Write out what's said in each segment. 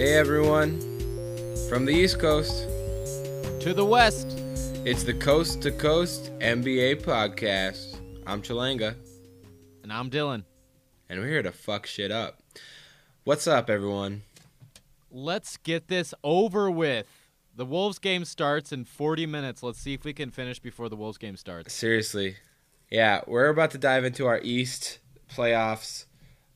Hey everyone, from the East Coast, To the west. it's the Coast to Coast NBA podcast. I'm Chalanga, And I'm Dylan. and we're here to fuck shit up. What's up, everyone? Let's get this over with. The Wolves game starts in 40 minutes. Let's see if we can finish before the Wolves game starts. Seriously, yeah, we're about to dive into our East playoffs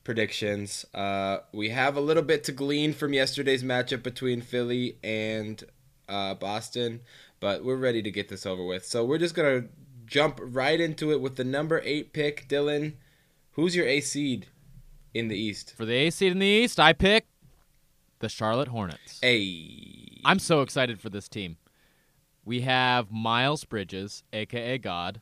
predictions. Uh, we have a little bit to glean from yesterday's matchup between Philly and uh, Boston, but we're ready to get this over with. So we're just gonna jump right into it with the number eight pick, Dylan. Who's your A seed in the East? For the A seed in the East, I pick the Charlotte Hornets. A. I'm so excited for this team. We have Miles Bridges, aka God.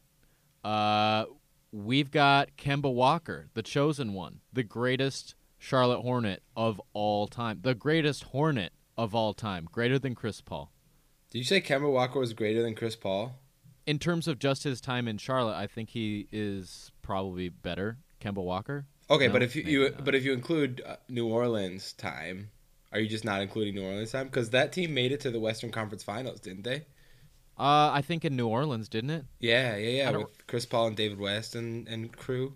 Uh, we've got Kemba Walker, the chosen one, the greatest Charlotte Hornet of all time, the greatest Hornet of all time, greater than Chris Paul. Did you say Kemba Walker was greater than Chris Paul? In terms of just his time in Charlotte, I think he is probably better. Kemba Walker. Okay, No, but if you, you but if you include uh, New Orleans time, are you just not including New Orleans time? Because that team made it to the Western Conference Finals, didn't they? Uh, I think in New Orleans, didn't it? Yeah, yeah, yeah. With Chris Paul and David West and, and crew.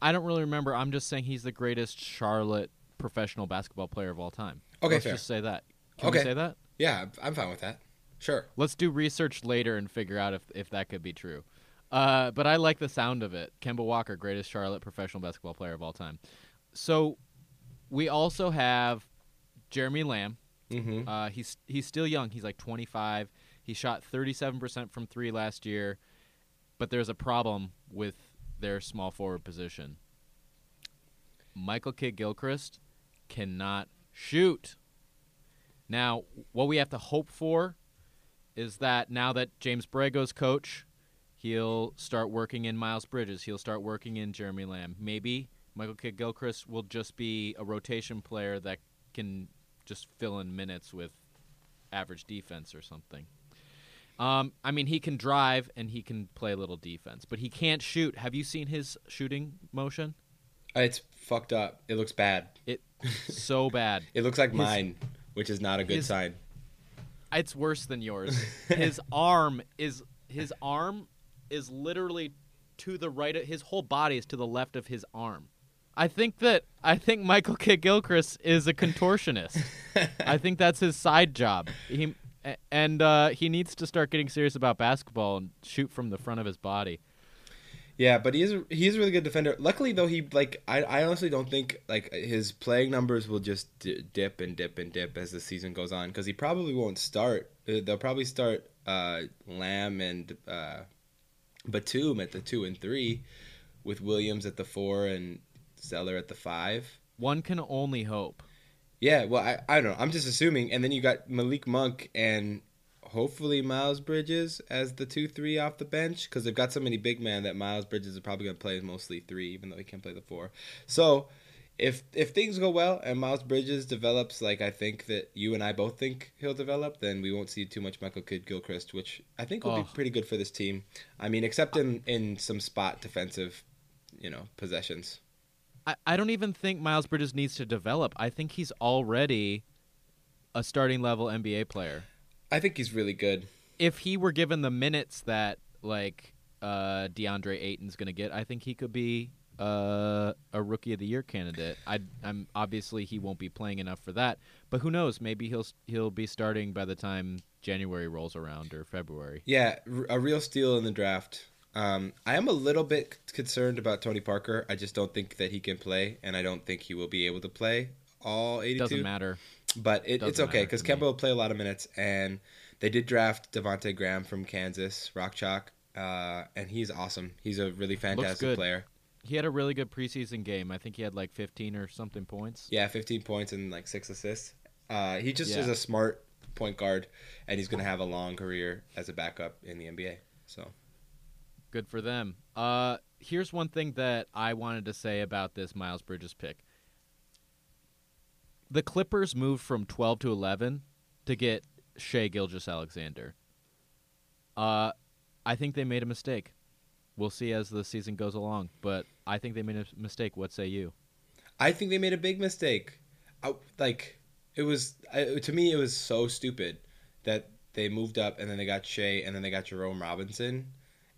I don't really remember. I'm just saying he's the greatest Charlotte professional basketball player of all time. Okay, Let's fair. just say that. Can Okay. we say that? Yeah, I'm- fine with that. Sure. Let's do research later and figure out if if that could be true. Uh, but I like the sound of it. Kemba Walker, greatest Charlotte professional basketball player of all time. So we also have Jeremy Lamb. Mm-hmm. Uh, he's he's still young. He's like 25. He shot 37% from three last year, but there's a problem with their small forward position. Michael Kidd Gilchrist cannot shoot. Now, what we have to hope for is that now that James Borrego's coach, he'll start working in Miles Bridges. He'll start working in Jeremy Lamb. Maybe Michael Kidd Gilchrist will just be a rotation player that can just fill in minutes with average defense or something. Um, I mean, he can drive and he can play a little defense, but he can't shoot. Have you seen his shooting motion? It's fucked up. It looks bad. It so bad. It looks like His- mine, which is not a good his- sign. It's worse than yours. His arm is his arm is literally to the right. Of, his whole body is to the left of his arm. I think that I think Michael Kidd Gilchrist is a contortionist. I think that's his side job. He and uh, he needs to start getting serious about basketball and shoot from the front of his body. Yeah, but he is a, he is a really good defender. Luckily though, he like I, I honestly don't think like his playing numbers will just d- dip and dip and dip as the season goes on because he probably won't start. Uh, They'll probably start uh, Lamb and uh, Batum at the two and three, with Williams at the four and Zeller at the five. One can only hope. Yeah, well, I, I don't know. I'm just assuming. And then you got Malik Monk and hopefully Miles Bridges as the 2 3 off the bench because they've got so many big men that Miles Bridges is probably going to play mostly 3, even though he can't play the 4. So if if things go well and Miles Bridges develops like I think that you and I both think he'll develop, then we won't see too much Michael Kidd Gilchrist, which I think will be Oh. pretty good for this team. I mean, except in, in some spot defensive, you know, possessions. I, I don't even think Miles Bridges needs to develop. I think he's already a starting level NBA player. I think he's really good. if he were given the minutes that like uh, DeAndre Ayton's going to get, I think he could be uh, a rookie of the year candidate. I, I'm obviously he won't be playing enough for that, but who knows? Maybe he'll he'll be starting by the time January rolls around or February. Yeah, r- a real steal in the draft. Um, I am a little bit concerned about Tony Parker. I just don't think that he can play, and I don't think he will be able to play all 82. Doesn't matter. But it, it's okay because. Kemba will play a lot of minutes, and they did draft Devonte Graham from Kansas, Rock Chalk, uh, and he's awesome. He's a really fantastic player. He had a really good preseason game. I think he had like 15 or something points. Yeah, 15 points and like six assists. Uh, he just Yeah. is a smart point guard, and he's going to have a long career as a backup in the NBA. So Good for them. Uh, here's one thing that I wanted to say about this Miles Bridges pick. The Clippers moved from 12 to 11 to get Shai Gilgeous-Alexander. Uh, I think they made a mistake. We'll see as the season goes along, but I think they made a mistake. What say you? I think they made a big mistake. I, like it was I, to me it was so stupid that they moved up and then they got Shea and then they got Jerome Robinson.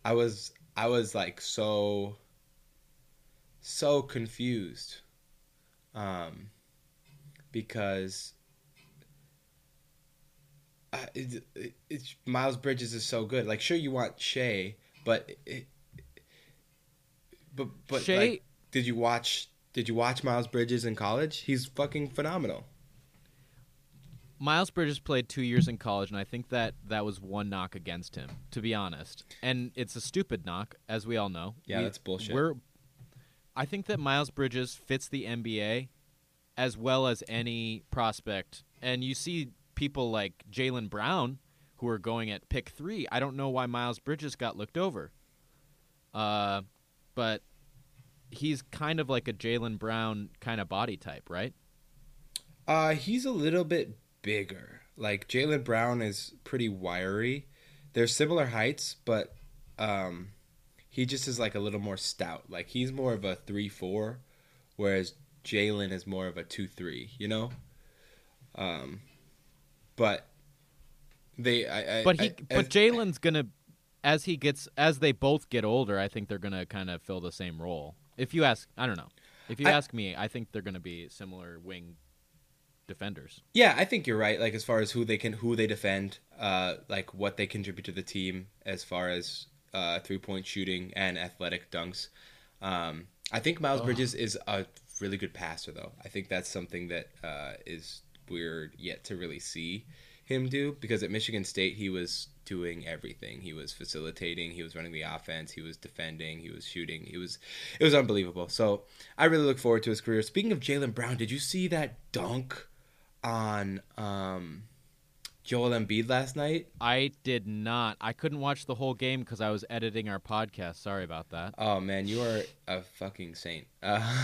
I was I was like so so confused. Um because uh, it, it, it's Miles Bridges is so good. Like sure you want Shai, but it, but but Shai- like, did you watch did you watch Miles Bridges in college? He's fucking phenomenal. Miles Bridges played two years in college, and I think that that was one knock against him, to be honest. And it's a stupid knock, as we all know. Yeah, We- that's bullshit. We're, I think that Miles Bridges fits the NBA as well as any prospect. And you see people like Jaylen Brown who are going at pick three. I don't know why Miles Bridges got looked over. Uh, but he's kind of like a Jaylen Brown kind of body type, right? Uh, he's a little bit bigger. Like Jaylen Brown is pretty wiry. They're similar heights, but um, he just is like a little more stout. Like he's more of a three four, whereas Jaylen is more of a two three. You know. Um, but they, I, I But he, I- but Jaylen's gonna, as he gets, as they both get older, I think they're gonna kind of fill the same role. If you ask, I don't know. If you I- ask me, I think they're gonna be similar wing defenders. Yeah, I think you're right. Like as far as who they can, who they defend, uh, like what they contribute to the team as far as uh, three point shooting and athletic dunks. Um, I think Miles Ugh. Bridges is a really good passer, though. I think that's something that uh, is weird yet to really see him do because at Michigan State he was doing everything. He was facilitating, he was running the offense, he was defending, he was shooting. He was it was unbelievable. So I really look forward to his career. Speaking of Jaylen Brown, did you see that dunk on um, Joel Embiid last night? I did not. I couldn't watch the whole game because I was editing our podcast. Sorry about that. Oh man, you are a fucking saint.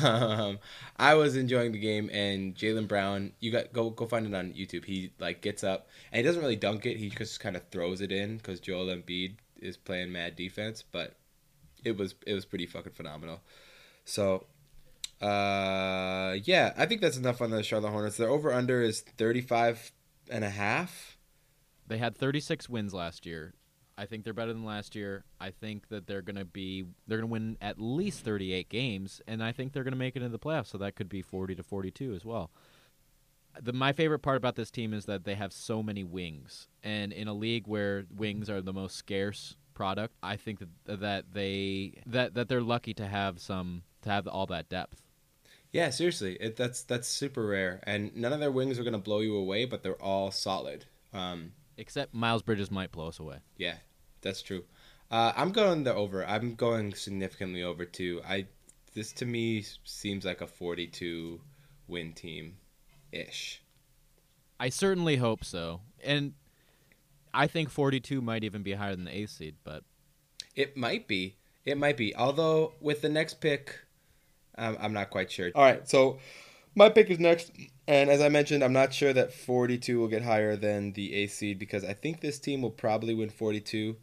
Um, I was enjoying the game, and Jaylen Brown, you got go go find it on YouTube. He like gets up and he doesn't really dunk it. He just kind of throws it in because Joel Embiid is playing mad defense, but it was it was pretty fucking phenomenal. So, uh, yeah, I think that's enough on the Charlotte Hornets. Their over under is 35 and a half. They had 36 wins last year. I think they're better than last year. I think that they're going to be they're going to win at least 38 games and I think they're going to make it into the playoffs, so that could be 40 to 42 as well. The, my favorite part about this team is that they have so many wings. And in a league where wings are the most scarce product, I think that that they that that they're lucky to have some to have all that depth. Yeah, seriously, it, that's that's super rare, and none of their wings are gonna blow you away, but they're all solid. Um, Except Miles Bridges might blow us away. yeah, that's true. Uh, I'm going the over. I'm going significantly over too. I this to me seems like a 42 win team, ish. I certainly hope so. And I think 42 might even be higher than the eighth seed, but It might be. It might be. Although with the next pick, um, I'm not quite sure. All right, so my pick is next, and as I mentioned, I'm not sure that 42 will get higher than the eighth seed because I think this team will probably win 42.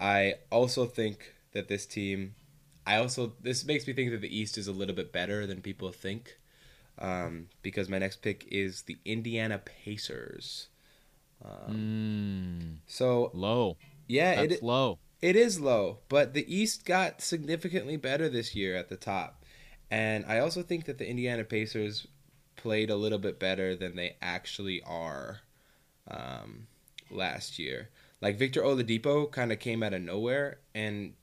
I also think that this team, I also this makes me think that the East is a little bit better than people think, um, because my next pick is the Indiana Pacers. mm, So low. yeah, That's it low. it is low, but the East got significantly better this year at the top. And I also think that the Indiana Pacers played a little bit better than they actually are um, last year. Like Victor Oladipo kind of came out of nowhere, and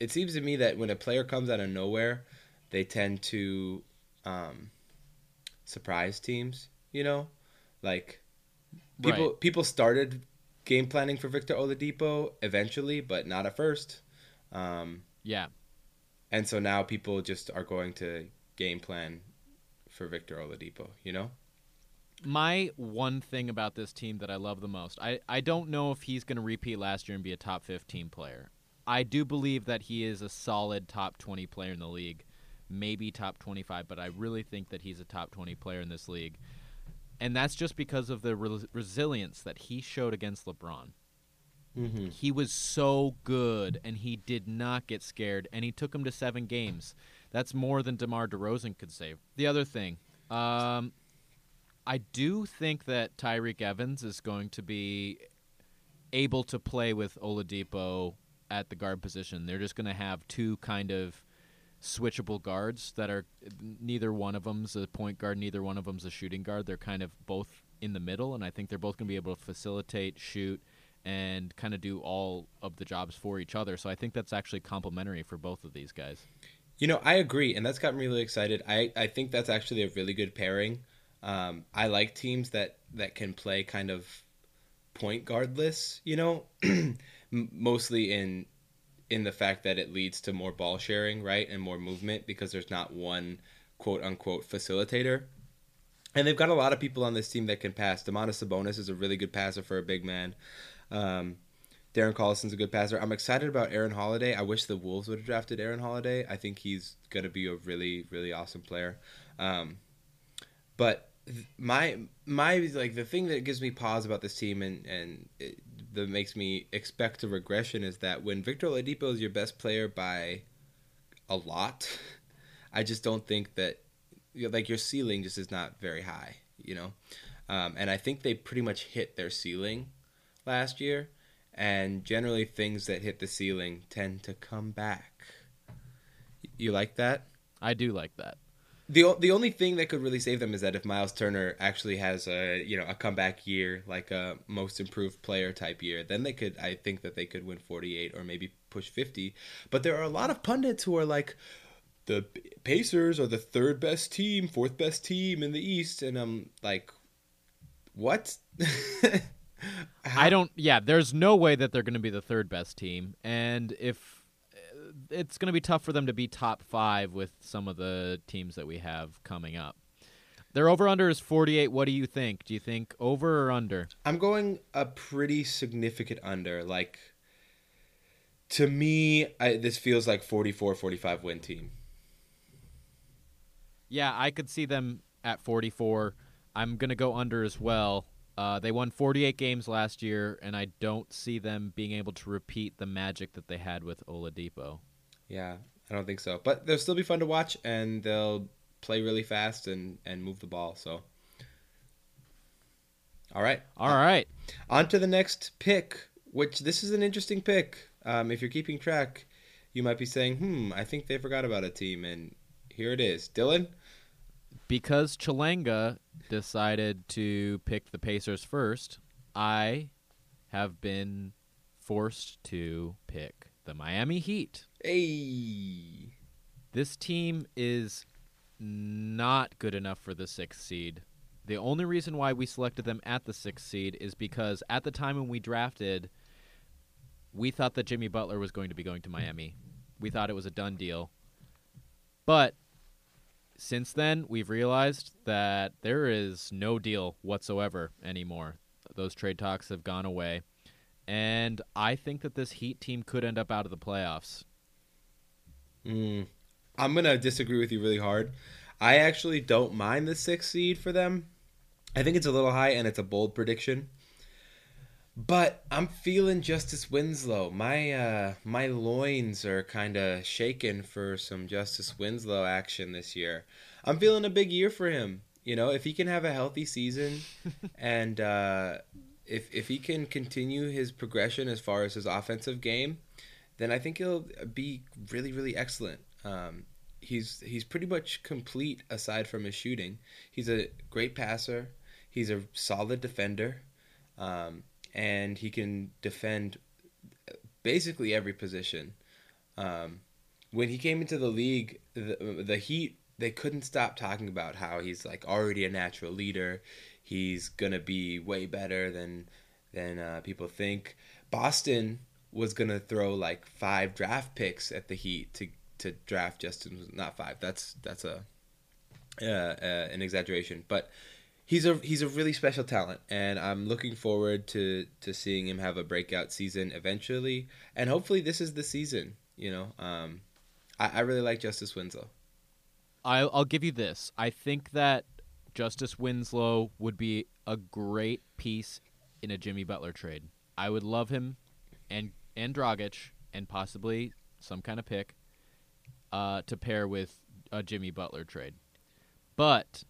it seems to me that when a player comes out of nowhere, they tend to um, surprise teams. You know, like people Right. people started game planning for Victor Oladipo eventually, but not at first. Um, Yeah. And so now people just are going to game plan for Victor Oladipo, you know? My one thing about this team that I love the most, I, I don't know if he's going to repeat last year and be a top 15 player. I do believe that he is a solid top 20 player in the league, maybe top 25, but I really think that he's a top 20 player in this league. And that's just because of the re- resilience that he showed against LeBron. Mm-hmm. He was so good, and he did not get scared, and he took him to seven games. That's more than DeMar DeRozan could save. The other thing, um, I do think that Tyreke Evans is going to be able to play with Oladipo at the guard position. They're just going to have two kind of switchable guards that are neither one of them's a point guard, neither one of them's a shooting guard. They're kind of both in the middle, and I think they're both going to be able to facilitate, shoot, and kind of do all of the jobs for each other. So I think that's actually complementary for both of these guys. You know, I agree, and that's got me really excited. I, I think that's actually a really good pairing. Um, I like teams that, that can play kind of point guardless, you know, mostly in in the fact that it leads to more ball sharing, right, and more movement because there's not one quote unquote facilitator. And they've got a lot of people on this team that can pass. Domantas Sabonis is a really good passer for a big man. Um, Darren Collison's a good passer. I'm excited about Aaron Holiday. I wish the Wolves would have drafted Aaron Holiday. I think he's going to be a really, really awesome player. Um, but my my like the thing that gives me pause about this team and and it, that makes me expect a regression is that when Victor Oladipo is your best player by a lot, I just don't think that like your ceiling just is not very high, you know. Um, and I think they pretty much hit their ceiling last year, and generally things that hit the ceiling tend to come back. You like that? I do like that the the only thing that could really save them is that if Miles Turner actually has a you know a comeback year, like a most improved player type year, then they could. I think that they could win 48 or maybe push 50. But there are a lot of pundits who are like, the Pacers are the third best team, fourth best team in the East, and I'm like, what? I don't. Yeah, there's no way that they're going to be the third best team, and if eh, it's going to be tough for them to be top five with some of the teams that we have coming up. Their over under is 48. What do you think? Do you think over or under? I'm going a pretty significant under. Like, to me, I, this feels like 44 45 win team. Yeah, I could see them at 44. I'm going to go under as well. Uh, they won 48 games last year, and I don't see them being able to repeat the magic that they had with Oladipo. Yeah, I don't think so. But they'll still be fun to watch, and they'll play really fast and and move the ball. So, all right, all right. On to the next pick. Which this is an interesting pick. Um, if you're keeping track, you might be saying, "Hmm, I think they forgot about a team," and here it is, Dylan. Because Chalanga decided to pick the Pacers first, I have been forced to pick the Miami Heat. Hey. This team is not good enough for the sixth seed. The only reason why we selected them at the sixth seed is because at the time when we drafted, we thought that Jimmy Butler was going to be going to Miami. We thought it was a done deal. But since then, we've realized that there is no deal whatsoever anymore. Those trade talks have gone away. And I think that this Heat team could end up out of the playoffs. Mm, I'm gonna disagree with you really hard. I actually don't mind the sixth seed for them. I think it's a little high and it's a bold prediction. But I'm feeling Justice Winslow. My uh, my loins are kind of shaken for some Justice Winslow action this year. I'm feeling a big year for him. You know, if he can have a healthy season, and uh, if if he can continue his progression as far as his offensive game, then I think he'll be really, really excellent. Um, he's he's pretty much complete aside from his shooting. He's a great passer. He's a solid defender, um, and he can defend basically every position. Um, when he came into the league, the, the Heat they couldn't stop talking about how he's like already a natural leader. He's gonna be way better than than uh, people think. Boston was gonna throw like five draft picks at the Heat to to draft Justin. Not five. That's that's a uh, uh, an exaggeration, but he's a he's a really special talent, and I'm looking forward to to seeing him have a breakout season eventually, and hopefully this is the season. You know, um, I, I really like Justice Winslow. I'll, I'll give you this. I think that Justice Winslow would be a great piece in a Jimmy Butler trade. I would love him and and Dragic and possibly some kind of pick uh, to pair with a Jimmy Butler trade. But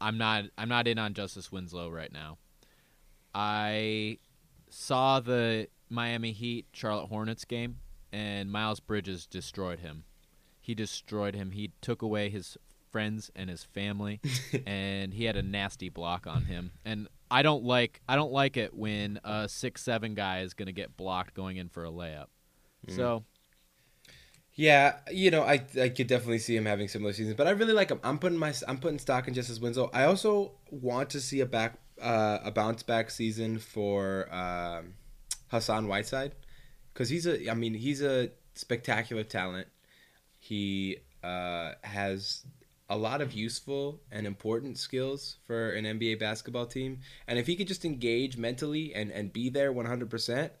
I'm not I'm not in on Justice Winslow right now. I saw the Miami Heat Charlotte Hornets game and Miles Bridges destroyed him. He destroyed him. He took away his friends and his family and he had a nasty block on him. And I don't like I don't like it when a six seven guy is gonna get blocked going in for a layup. Mm. So Yeah, you know, I I could definitely see him having similar seasons, but I really like him. I'm putting my I'm putting stock in Justice Winslow. I also want to see a back uh, a bounce back season for um, Hassan Whiteside because he's a I mean he's a spectacular talent. He uh, has a lot of useful and important skills for an NBA basketball team, and if he could just engage mentally and and be there 100 percent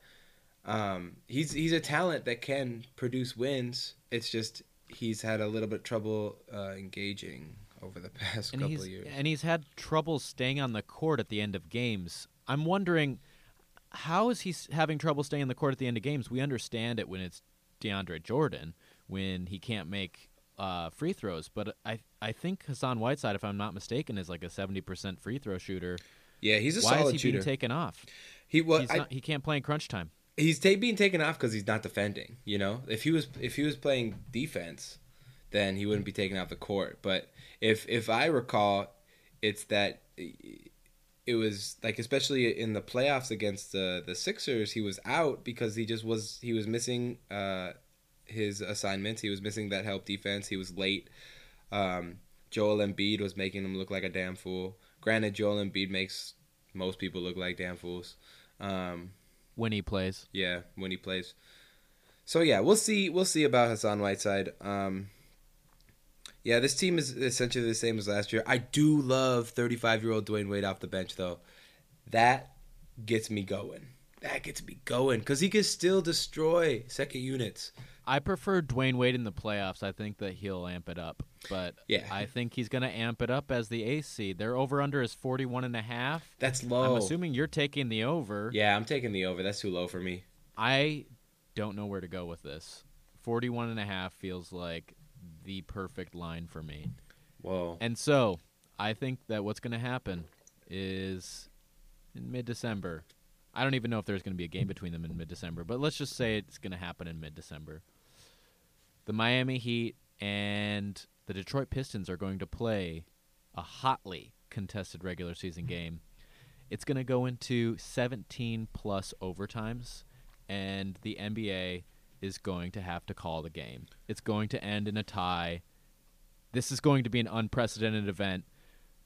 um, he's he's a talent that can produce wins. It's just he's had a little bit of trouble uh, engaging over the past and couple of years. and he's had trouble staying on the court at the end of games. I'm wondering how is he having trouble staying on the court at the end of games? We understand it when it's DeAndre Jordan when he can't make uh, free throws, but I I think Hassan Whiteside, if I'm not mistaken, is like a 70% free throw shooter. yeah, he's a Why is he shooter. being taken off? he well, He's I, not, he can't play in crunch time. He's ta- being taken off because he's not defending. You know, if he was if he was playing defense, then he wouldn't be taken off the court. But if if I recall, it's that it was like especially in the playoffs against the the Sixers, he was out because he just was he was missing uh, his assignments. He was missing that help defense. He was late. Um, Joel Embiid was making him look like a damn fool. Granted, Joel Embiid makes most people look like damn fools. Um, When he plays, yeah, when he plays. So yeah, we'll see. We'll see about Hassan Whiteside. Um, yeah, this team is essentially the same as last year. I do love 35 year old Dwyane Wade off the bench though. That gets me going. That gets me going because he can still destroy second units. I prefer Dwyane Wade in the playoffs. I think that he'll amp it up, but Yeah. I think he's going to amp it up as the ace seed. Their over under is 41 and a half. That's low. I'm assuming you're taking the over. Yeah, I'm taking the over. That's too low for me. I don't know where to go with this. 41 and a half feels like the perfect line for me. Whoa. And so, I think that what's going to happen is in mid-December. I don't even know if there's going to be a game between them in mid-December, but let's just say it's going to happen in mid-December. The Miami Heat and the Detroit Pistons are going to play a hotly contested regular season mm-hmm. game. It's going to go into 17 plus overtimes and the NBA is going to have to call the game. It's going to end in a tie. This is going to be an unprecedented event.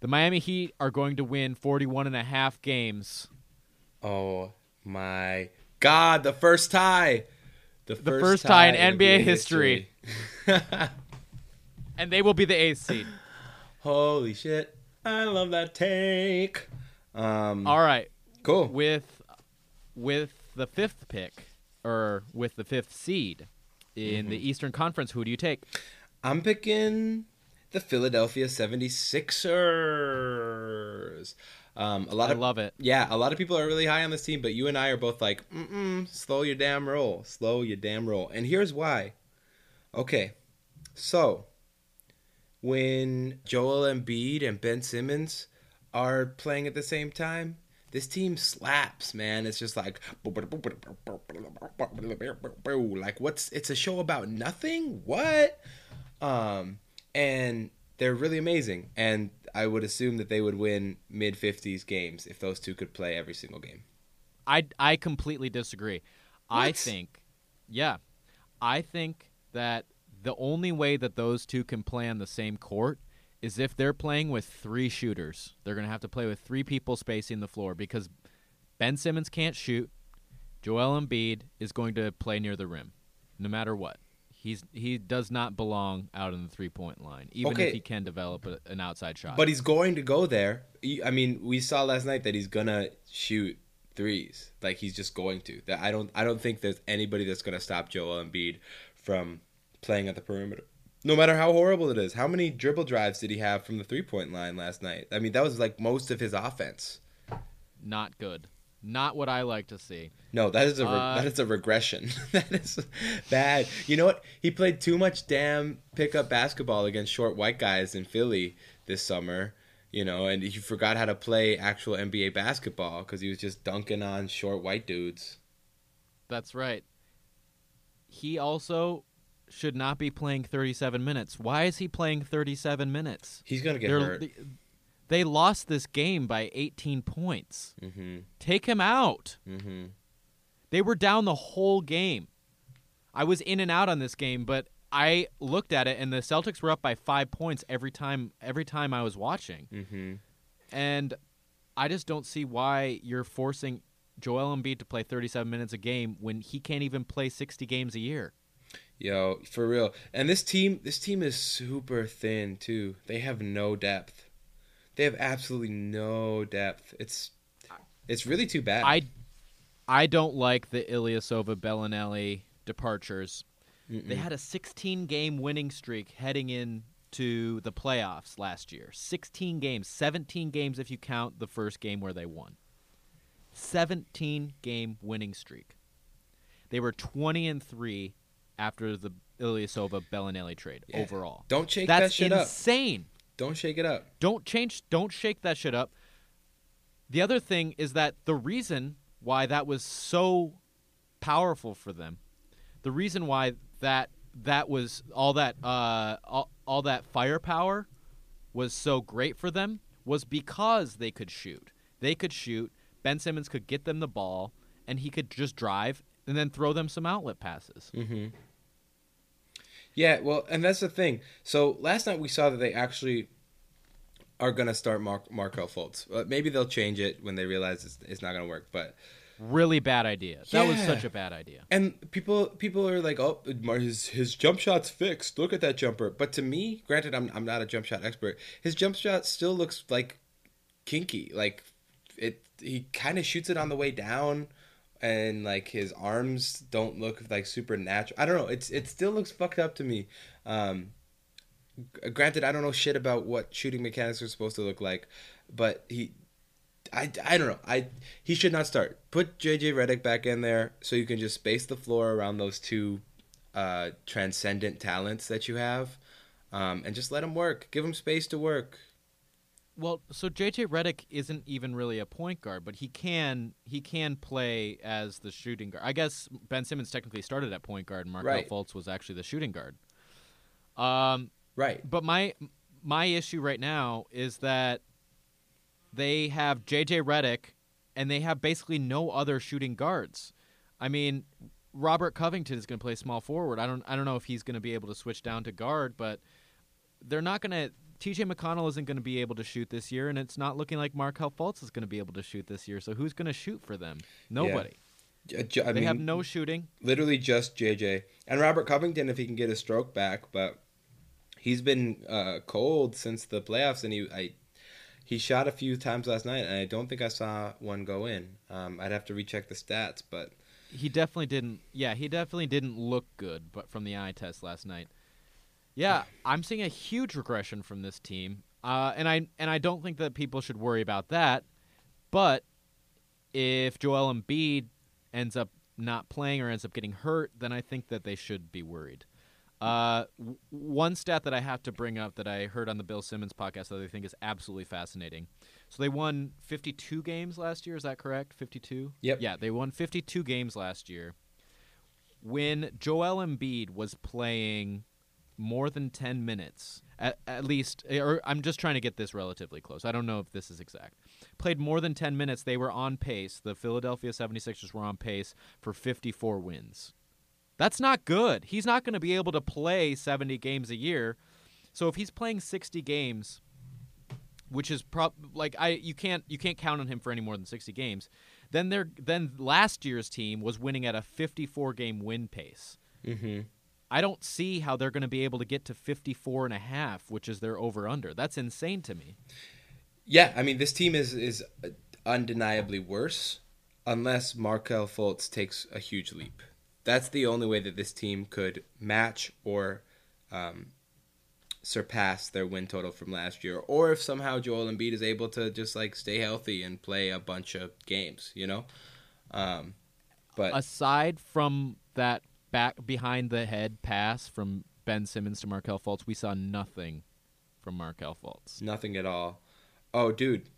The Miami Heat are going to win 41 and a half games. Oh my God! The first tie. The first, first tie in NBA history. And they will be the eighth seed. Holy shit! I love that take. Um, All right. cool. With with the fifth pick or with the fifth seed in the Eastern Conference, who do you take? I'm picking the Philadelphia 76ers. Um, a lot I of love it. yeah, a lot of people are really high on this team, but you and I are both like, mm slow your damn roll, slow your damn roll. And here's why. Okay, so when Joel Embiid and Ben Simmons are playing at the same time, this team slaps, man. It's just like like what's it's a show about nothing? What? Um and they're really amazing and I would assume that they would win mid 50s games if those two could play every single game. I I completely disagree. I think, yeah, I think that the only way that those two can play on the same court is if they're playing with three shooters. They're going to have to play with three people spacing the floor because Ben Simmons can't shoot. Joel Embiid is going to play near the rim, no matter what. He's he does not belong out in the three point line, even Okay. if he can develop a, an outside shot. But he's going to go there. I mean, we saw last night that he's gonna shoot threes. Like he's just going to. That I don't. I don't think there's anybody that's gonna stop Joel Embiid from playing at the perimeter. No matter how horrible it is. How many dribble drives did he have from the three point line last night? I mean, that was like most of his offense. not good. Not what I like to see. No, that is a re- Uh, that is a regression. that is bad. You know what? He played too much damn pickup basketball against short white guys in Philly this summer. you know, and he forgot how to play actual NBA basketball because he was just dunking on short white dudes. That's right. He also should not be playing 37 minutes. Why is he playing 37 minutes? He's gonna get They're- hurt. They, they lost this game by 18 points. mm-hmm. Take him out. Mm-hmm. They were down the whole game. I was in and out on this game, but I looked at it and the Celtics were up by 5 points every time every time I was watching. Mm-hmm. And I just don't see why you're forcing Joel Embiid to play 37 minutes a game when he can't even play 60 games a year. Yo, for real. And this team, this team is super thin too. They have no depth. They have absolutely no depth. It's it's really too bad. I I don't like the Ilyasova Belinelli departures. They Mm-mm. had a 16 game winning streak heading into the playoffs last year. 16 games, 17 games if you count the first game where they won. 17 game winning streak. They were 20 and 3 after the Ilyasova Belinelli trade Yeah. overall. Don't shake that That's shit up. That's insane. Don't shake it up. Don't change don't shake that shit up. The other thing is that the reason why that was so powerful for them, the reason why that that was all that uh all, all that firepower was so great for them was because they could shoot. They could shoot. Ben Simmons could get them the ball and he could just drive and then throw them some outlet passes. Mm-hmm. Yeah, well, and that's the thing. So last night we saw that they actually are gonna start Mark Markelle Fultz. Uh, maybe they'll change it when they realize it's, it's not gonna work. But Really bad idea. That was such a bad idea. and people people are like, oh, his his jump shot's fixed. Look at that jumper. But to me, granted, I'm I'm not a jump shot expert. His jump shot still looks like kinky. Like it, he kind of shoots it on the way down. And like his arms don't look like super natural. I don't know. It's it still looks fucked up to me. Um, granted, I don't know shit about what shooting mechanics are supposed to look like, but he, I, I don't know. I he should not start. Put JJ Redick back in there so you can just space the floor around those two uh, transcendent talents that you have, um, and just let them work. Give them space to work. Well, so JJ Redick isn't even really a point guard, but he can he can play as the shooting guard. I guess Ben Simmons technically started at point guard, and Markelle Right. Fultz was actually the shooting guard. Um, Right. but my my issue right now is that they have JJ Redick, and they have basically no other shooting guards. I mean, Robert Covington is going to play small forward. I don't I don't know if he's going to be able to switch down to guard, but they're not going to. TJ McConnell isn't going to be able to shoot this year, and it's not looking like Markelle Fultz is going to be able to shoot this year. So who's going to shoot for them? Nobody. J- I they mean, have no shooting. literally just JJ and Robert Covington if he can get his stroke back, but he's been uh, cold since the playoffs, and he I he shot a few times last night, and I don't think I saw one go in. Um, I'd have to recheck the stats, but He definitely didn't. Yeah, he definitely didn't look good, but from the eye test last night. Yeah, I'm seeing a huge regression from this team, uh, and I and I don't think that people should worry about that. But if Joel Embiid ends up not playing or ends up getting hurt, then I think that they should be worried. Uh, w- one stat that I have to bring up that I heard on the Bill Simmons podcast that I think is absolutely fascinating. So they won 52 games last year. Is that correct? 52. Yep. Yeah, they won 52 games last year. When Joel Embiid was playing more than 10 minutes, at, at least, or I'm just trying to get this relatively close. I don't know if this is exact. Played more than 10 minutes, they were on pace. The Philadelphia 76ers were on pace for 54 wins. That's not good. He's not going to be able to play 70 games a year. So if he's playing 60 games, which is prob like I you can't you can't count on him for any more than 60 games. Then they're then last year's team was winning at a 54 game win pace. hmm I don't see how they're going to be able to get to 54 and a half, which is their over under. That's insane to me. yeah, I mean this team is is undeniably worse unless Markelle Fultz takes a huge leap. That's the only way that this team could match or um, surpass their win total from last year, or if somehow Joel Embiid is able to just like stay healthy and play a bunch of games, you know. Um, but Aside from that back behind the head pass from Ben Simmons to Markelle Fultz, we saw nothing from Markelle Fultz. nothing at all. Oh, dude.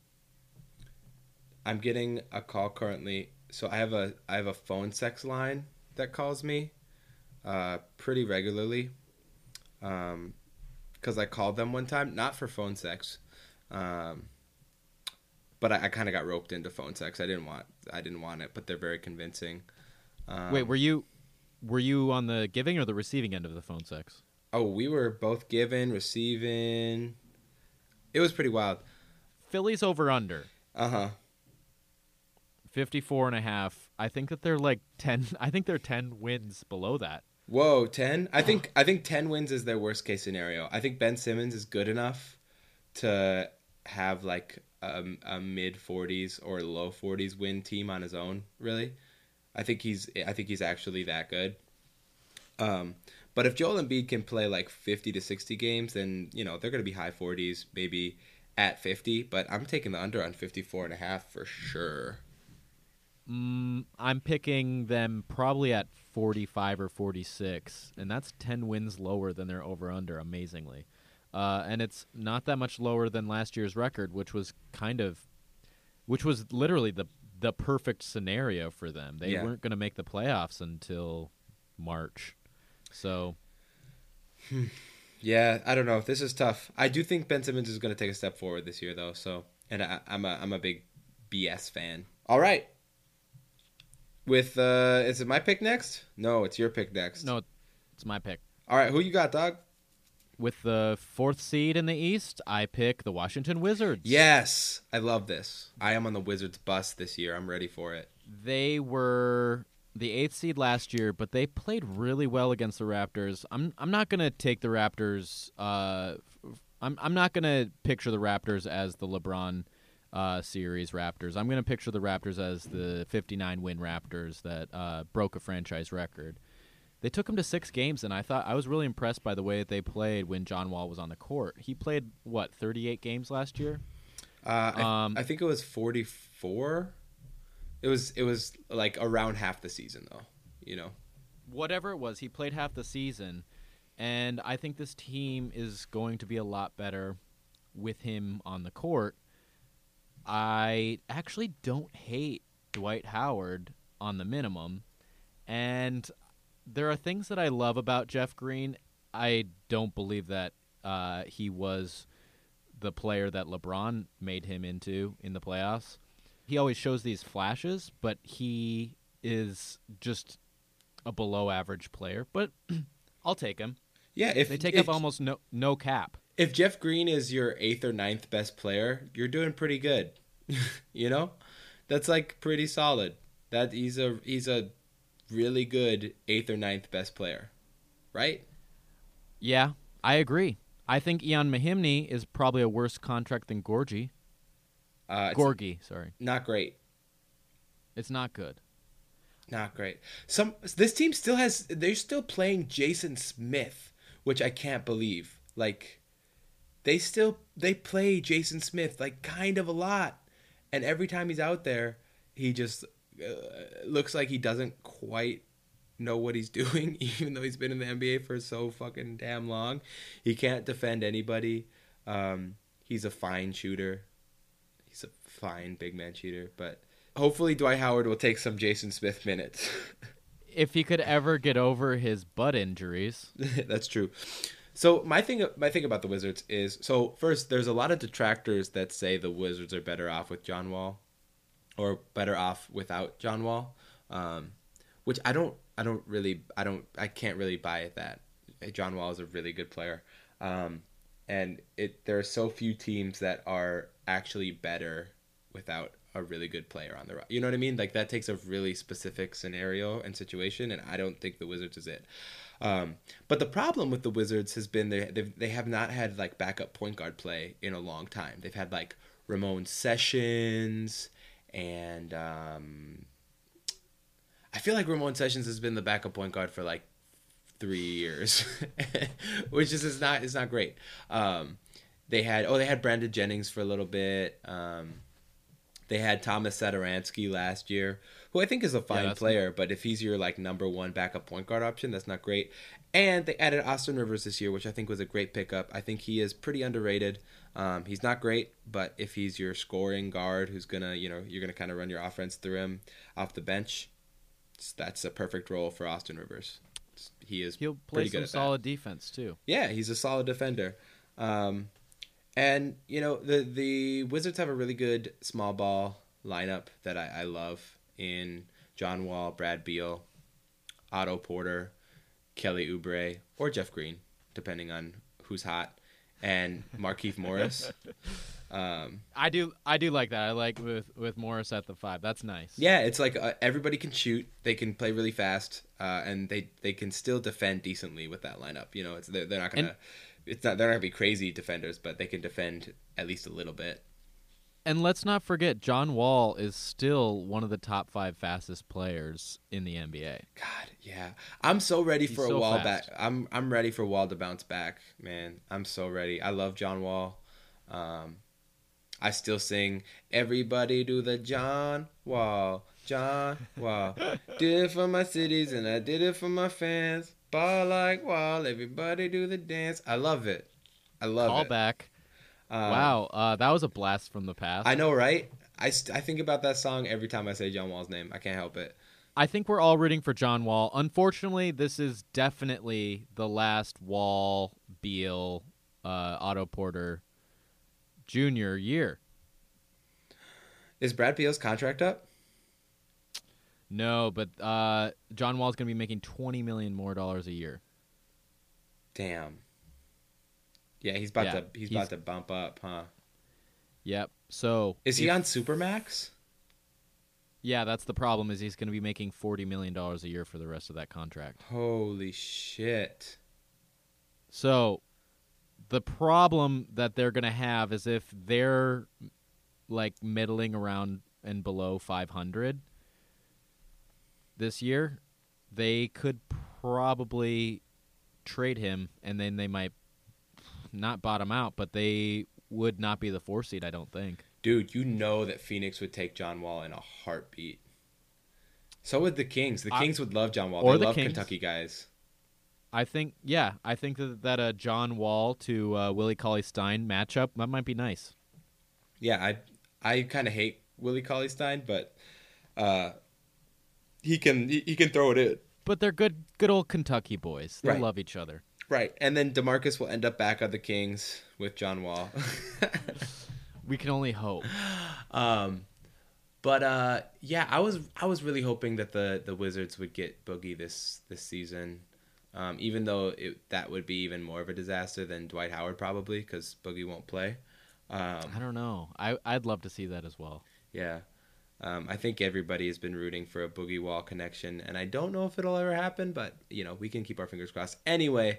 I'm getting a call currently. So I have a I have a phone sex line that calls me uh, pretty regularly. Um, because I called them one time, not for phone sex, um, but I, I kind of got roped into phone sex. I didn't want I didn't want it, but they're very convincing. Um, Wait, were you were you on the giving or the receiving end of the phone sex? Oh, we were both giving, receiving. It was pretty wild. Phillies over under Uh huh. 54 and a half. I think that they're like 10 I think they're 10 wins below that. Whoa, ten. I think I think ten wins is their worst case scenario. I think Ben Simmons is good enough to have like a, a mid forties or low forties win team on his own. Really, I think he's I think he's actually that good. Um, but if Joel Embiid can play like fifty to sixty games, then you know they're going to be high forties, maybe at fifty. But I'm taking the under on 54 and a half for sure. Mm, I'm picking them probably at 45 or 46, and that's 10 wins lower than their over under, amazingly. Uh, and it's not that much lower than last year's record, which was kind of, which was literally the the perfect scenario for them. They Yeah. weren't going to make the playoffs until March, so Yeah, I don't know. This is tough. I do think Ben Simmons is going to take a step forward this year, though. So, and I, I'm a I'm a big BS fan. All right. With uh, is it my pick next? No, it's your pick next. no, it's my pick. All right, who you got, dog? With the fourth seed in the East, I pick the Washington Wizards. Yes, I love this. I am on the Wizards bus this year. I'm ready for it. they were the eighth seed last year, but they played really well against the Raptors. I'm I'm not gonna take the Raptors. Uh, I'm I'm not gonna picture the Raptors as the LeBron uh, series Raptors. I'm gonna picture the Raptors as the 59 win Raptors that uh, broke a franchise record. They took him to six games, and I thought I was really impressed by the way that they played when John Wall was on the court. He played what 38 games last year. Uh, I, Um, I think it was 44. It was it was like around half the season though. You know. whatever it was, he played half the season, and I think this team is going to be a lot better with him on the court. I actually don't hate Dwight Howard on the minimum, and there are things that I love about Jeff Green. I don't believe that uh, he was the player that LeBron made him into in the playoffs. He always shows these flashes, but he is just a below average player, but I'll take him. Yeah, if They take if, up almost no no cap. if Jeff Green is your eighth or ninth best player, you're doing pretty good. you know, that's like pretty solid. That he's a he's a really good eighth or ninth best player, right? Yeah, I agree. I think Ian Mahinmi is probably a worse contract than Gorgui. Uh, Gorgui, sorry. not great. It's not good. Not great. Some this team still has they're still playing Jason Smith, which I can't believe. Like they still they play Jason Smith like kind of a lot. And every time he's out there, he just uh, looks like he doesn't quite know what he's doing even though he's been in the NBA for so fucking damn long. He can't defend anybody. Um, he's a fine shooter. He's a fine big man shooter, but hopefully Dwight Howard will take some Jason Smith minutes. If he could ever get over his butt injuries, That's true. So my thing, my thing about the Wizards is so first, there's a lot of detractors that say the Wizards are better off with John Wall, or better off without John Wall, um, which I don't, I don't really, I don't, I can't really buy that. John Wall is a really good player, um, and it there are so few teams that are actually better without a really good player on the you know what I mean? Like that takes a really specific scenario and situation and I don't think the Wizards is it. Um, but the problem with the Wizards has been they they have not had like backup point guard play in a long time. They've had like Ramon Sessions and um, I feel like Ramon Sessions has been the backup point guard for like three years, which is, is not is not great. Um, they had oh they had Brandon Jennings for a little bit, um, They had Thomas Satoransky last year, who I think is a fine that's- player, but if he's your like number one backup point guard option, that's not great. And they added Austin Rivers this year, which I think was a great pickup. I think he is pretty underrated. Um, he's not great, but if he's your scoring guard, who's gonna, you know, you're gonna kind of run your offense through him off the bench, that's a perfect role for Austin Rivers. He is He'll play some at that. solid defense too. Yeah, he's a solid defender. Um, and you know the the Wizards have a really good small ball lineup that I, I love in John Wall, Brad Beal, Otto Porter, Kelly Oubre, or Jeff Green, depending on who's hot, and Markieff Morris. Um, I do I do like that. I like with with Morris at the five. That's nice. yeah, it's like uh, everybody can shoot. They can play really fast, uh, and they they can still defend decently with that lineup. You know, it's they're, they're not gonna. And- it's not. They're not gonna be crazy defenders, but they can defend at least a little bit. And let's not forget John Wall is still one of the top 5 fastest players in the NBA. God, yeah. I'm so ready He's for a so Wall fast. back. I'm I'm ready for Wall to bounce back, man. I'm so ready. I love John Wall. Um, I still sing "Everybody Do the John Wall, John Wall." did it for my cities and I did it for my fans. Ball like Wall, everybody do the dance. I love it. I love Call it. back. Um, wow, uh, that was a blast from the past. I know, right? I, st- I think about that song every time I say John Wall's name. I can't help it. I think we're all rooting for John Wall. Unfortunately, this is definitely the last Wall, Beal, uh, Otto Porter junior year. Is Brad Beal's contract up? No, but uh, John Wall's going to be making twenty million more dollars a year. Damn. Yeah, he's about Yeah, to he's, he's- about to bump up, huh? Yep. So Is he if- on Supermax? Yeah, that's the problem. Is he's going to be making forty million dollars a year for the rest of that contract. Holy shit. So the problem that they're going to have is if they're like middling around and below 500 this year, they could probably trade him and then they might not bottom out, but they would not be the 4 seed, I don't think. Dude, you know that Phoenix would take John Wall in a heartbeat. So would the Kings. The I- Kings would love John Wall. Or they the love Kings. Kentucky guys. I think yeah, I think that that a John Wall to uh, Willie Cauley Stein matchup that might be nice. Yeah, I I kind of hate Willie Cauley Stein, but uh, he can he, he can throw it in. But they're good good old Kentucky boys. They Right. love each other. Right, and then Demarcus will end up back on the Kings with John Wall. We can only hope. Um, but uh, yeah, I was I was really hoping that the the Wizards would get Boogie this this season, um, even though it, that would be even more of a disaster than Dwight Howard probably because Boogie won't play. Um, I don't know. I I'd love to see that as well. yeah, um, I think everybody has been rooting for a Boogie Wall connection, and I don't know if it'll ever happen, but you know we can keep our fingers crossed. Anyway.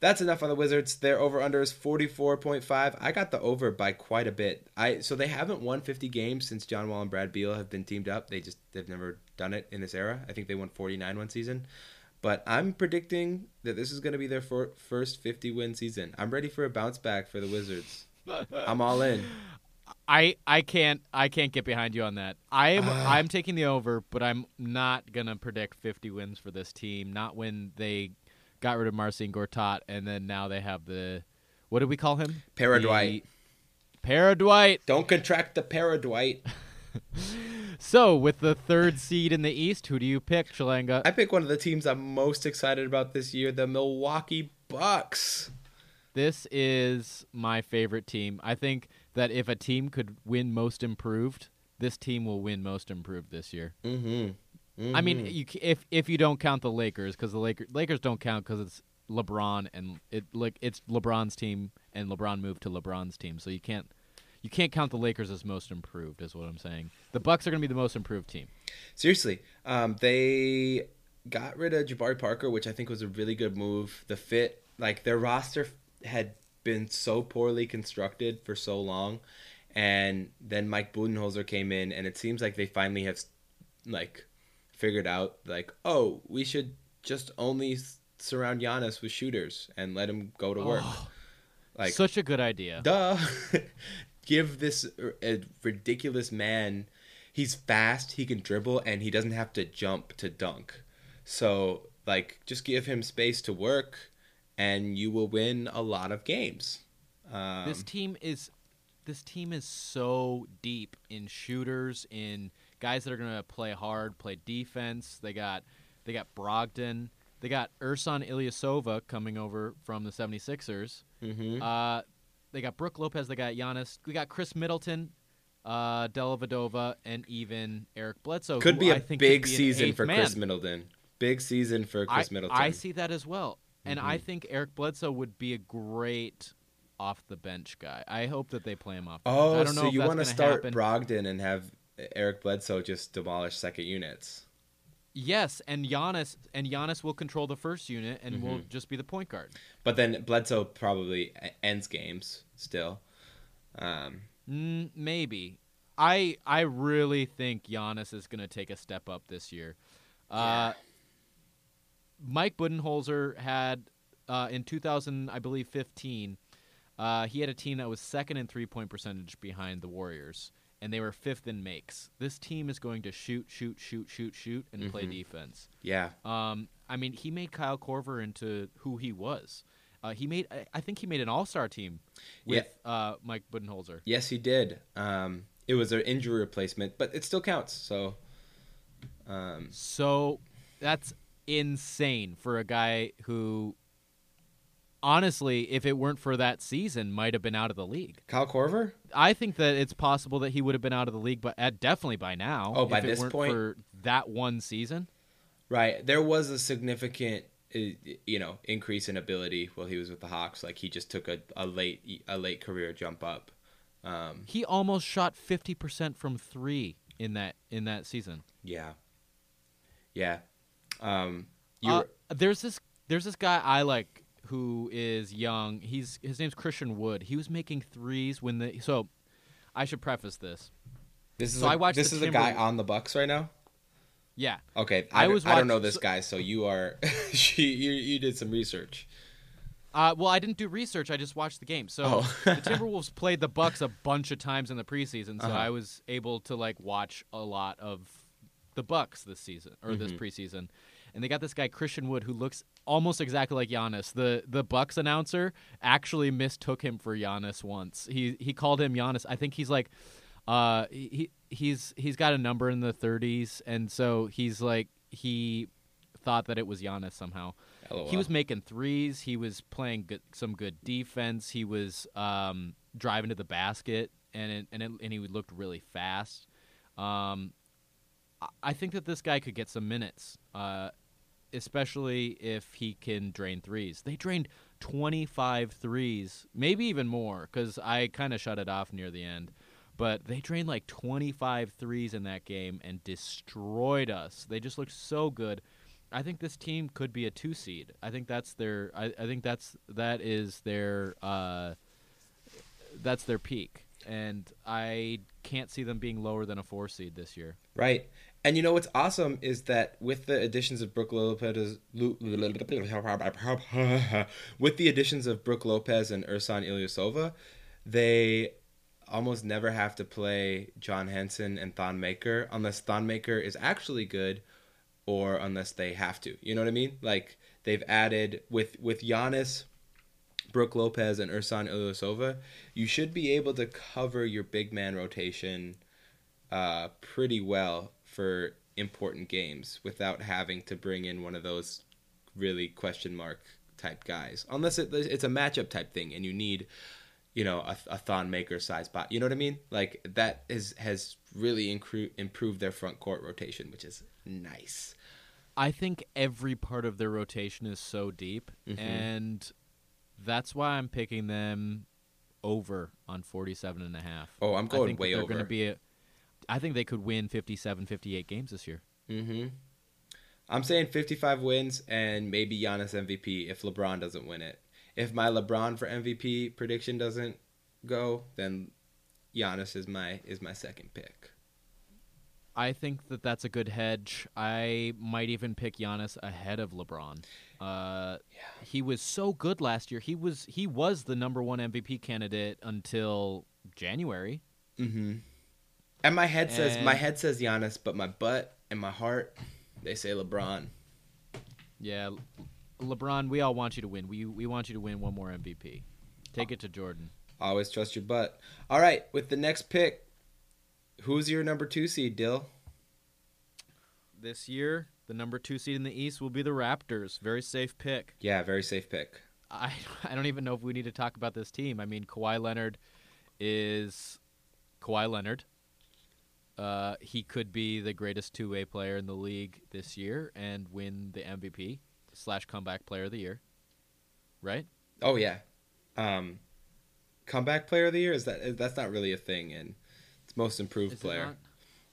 That's enough on the Wizards. Their over under is 44.5. I got the over by quite a bit. I so they haven't won 50 games since John Wall and Brad Beal have been teamed up. They just they've never done it in this era. I think they won 49 one season. But I'm predicting that this is going to be their fir- first 50 win season. I'm ready for a bounce back for the Wizards. I'm all in. I I can't I can't get behind you on that. I am Ah. I'm taking the over, but I'm not gonna predict 50 wins for this team. Not when they got rid of Marcin Gortat and then now they have the what did we call him? Para The- Dwight. Para Dwight. Don't contract the para Dwight. So with the third seed in the East, who do you pick, Shalanga? I pick one of the teams I'm most excited about this year, the Milwaukee Bucks. This is my favorite team. I think that if a team could win Most Improved, this team will win Most Improved this year. Mm-hmm. I mean, you, if if you don't count the Lakers, because the Lakers Lakers don't count because it's LeBron and it like it's LeBron's team and LeBron moved to LeBron's team, so you can't you can't count the Lakers as most improved. Is what I'm saying. The Bucks are going to be the most improved team. Seriously, um, they got rid of Jabari Parker, which I think was a really good move. The fit, like their roster had been so poorly constructed for so long, and then Mike Budenholzer came in, and it seems like they finally have like figured out like, oh, we should just only surround Giannis with shooters and let him go to work. Oh, like, Such a good idea. duh. give this a ridiculous man. He's fast. He can dribble, and he doesn't have to jump to dunk. So like, just give him space to work, and you will win a lot of games. Um, this team is this team is so deep in shooters, in guys that are going to play hard, play defense. They got they got Brogdon. They got Ersan Ilyasova coming over from the 76ers. mhm. Uh, they got Brook Lopez. They got Giannis. We got Khris Middleton, uh, Dellavedova, and even Eric Bledsoe. Could be a big be season for man. Khris Middleton. Big season for Chris I, Middleton. I see that as well, and I Mhm. think Eric Bledsoe would be a great off the bench guy. I hope that they play him off. the Oh. I don't know so if you want to start happen. Brogdon and have Eric Bledsoe just demolish second units? Yes, and Giannis and Giannis will control the first unit and will Mhm. just be the point guard. But then Bledsoe probably ends games still. Um, Mm, maybe. I I really think Giannis is going to take a step up this year. Uh, Mike Budenholzer had uh, in 2000, I believe, 15. Uh, he had a team that was second in three point percentage behind the Warriors, and they were fifth in makes. This team is going to shoot, shoot, shoot, shoot, shoot, and play Mhm. defense. yeah, Um, I mean, he made Kyle Korver into who he was. Uh, he made, I- think, he made an All Star team with uh, Mike Budenholzer. yes, he did. Um, it was an injury replacement, but it still counts. So, um, So that's insane for a guy who, honestly, if it weren't for that season, might have been out of the league. Kyle Korver. I think that it's possible that he would have been out of the league, but uh, definitely by now. Oh, by this point? for that one season. Right. There was a significant, uh, you know, increase in ability while he was with the Hawks. Like he just took a, a late a late career jump up. Um, He almost shot fifty percent from three in that in that season. yeah. Yeah. Um, you. Uh, there's this there's this guy I like who is young. He's his name's Christian Wood. He was making threes when the so. I should preface this. this is so a, I watched this is a guy on the Bucks right now. Yeah, Okay, I, I don't- was I don't know this guy, so you are you, you you did some research. Uh, well, I didn't do research. I just watched the game. So Oh. the Timberwolves played the Bucks a bunch of times in the preseason, so Uh-huh. I was able to like watch a lot of the Bucks this season or this Mhm. preseason. And they got this guy Christian Wood who looks almost exactly like Giannis. The the Bucks announcer actually mistook him for Giannis once. He he called him Giannis. I think he's like uh he he's he's got a number in the 30s and so he's like he thought that it was Giannis somehow. LOL. He was making threes. He was playing good, some good defense. He was um, driving to the basket, and it, and it, and he looked really fast. Um, I- I think that this guy could get some minutes, uh, especially if he can drain threes. They drained 25 threes, maybe even more, because I kind of shut it off near the end. But they drained like 25 threes in that game and destroyed us. They just looked so good. I think this team could be a two seed. I think that's their. I, I think that's that is their. Uh, that's their peak, and I can't see them being lower than a four seed this year. Right. And you know what's awesome is that with the additions of Brook Lopez, with the additions of Brook Lopez and Ersan Ilyasova, they almost never have to play John Henson and Thon Maker unless Thon Maker is actually good, or unless they have to. You know what I mean? Like they've added with with Giannis, Brook Lopez, and Ersan Ilyasova, you should be able to cover your big man rotation uh, pretty well for important games without having to bring in one of those really question mark type guys. Unless it, it's a matchup type thing and you need, you know, a, a Thon Maker size bot. You know what I mean? Like that is has really incru- improved their front court rotation, which is nice. I think every part of their rotation is so deep, Mhm. and that's why I'm picking them over on 47 and a half. Oh, I'm going way they're over. going to be a. I think they could win 57, 58 games this year. Mm-hmm. I'm saying 55 wins and maybe Giannis MVP if LeBron doesn't win it. If my LeBron for MVP prediction doesn't go, then Giannis is my is my second pick. I think that that's a good hedge. I might even pick Giannis ahead of LeBron. Uh, He was so good last year. He was he was the number one MVP candidate until January. Mm-hmm. And my head says my head says Giannis, but my butt and my heart they say LeBron. Yeah, LeBron. We all want you to win. We we want you to win one more MVP. Take it to Jordan. Always trust your butt. All right, with the next pick, who's your number two seed, Dill? This year, the number two seed in the East will be the Raptors. Very safe pick. Yeah, very safe pick. I I don't even know if we need to talk about this team. I mean, Kawhi Leonard is Kawhi Leonard. Uh, he could be the greatest two way player in the league this year and win the MVP slash comeback player of the year. Right? Oh yeah, um, comeback player of the year is that that's not really a thing, and it's most improved Is player.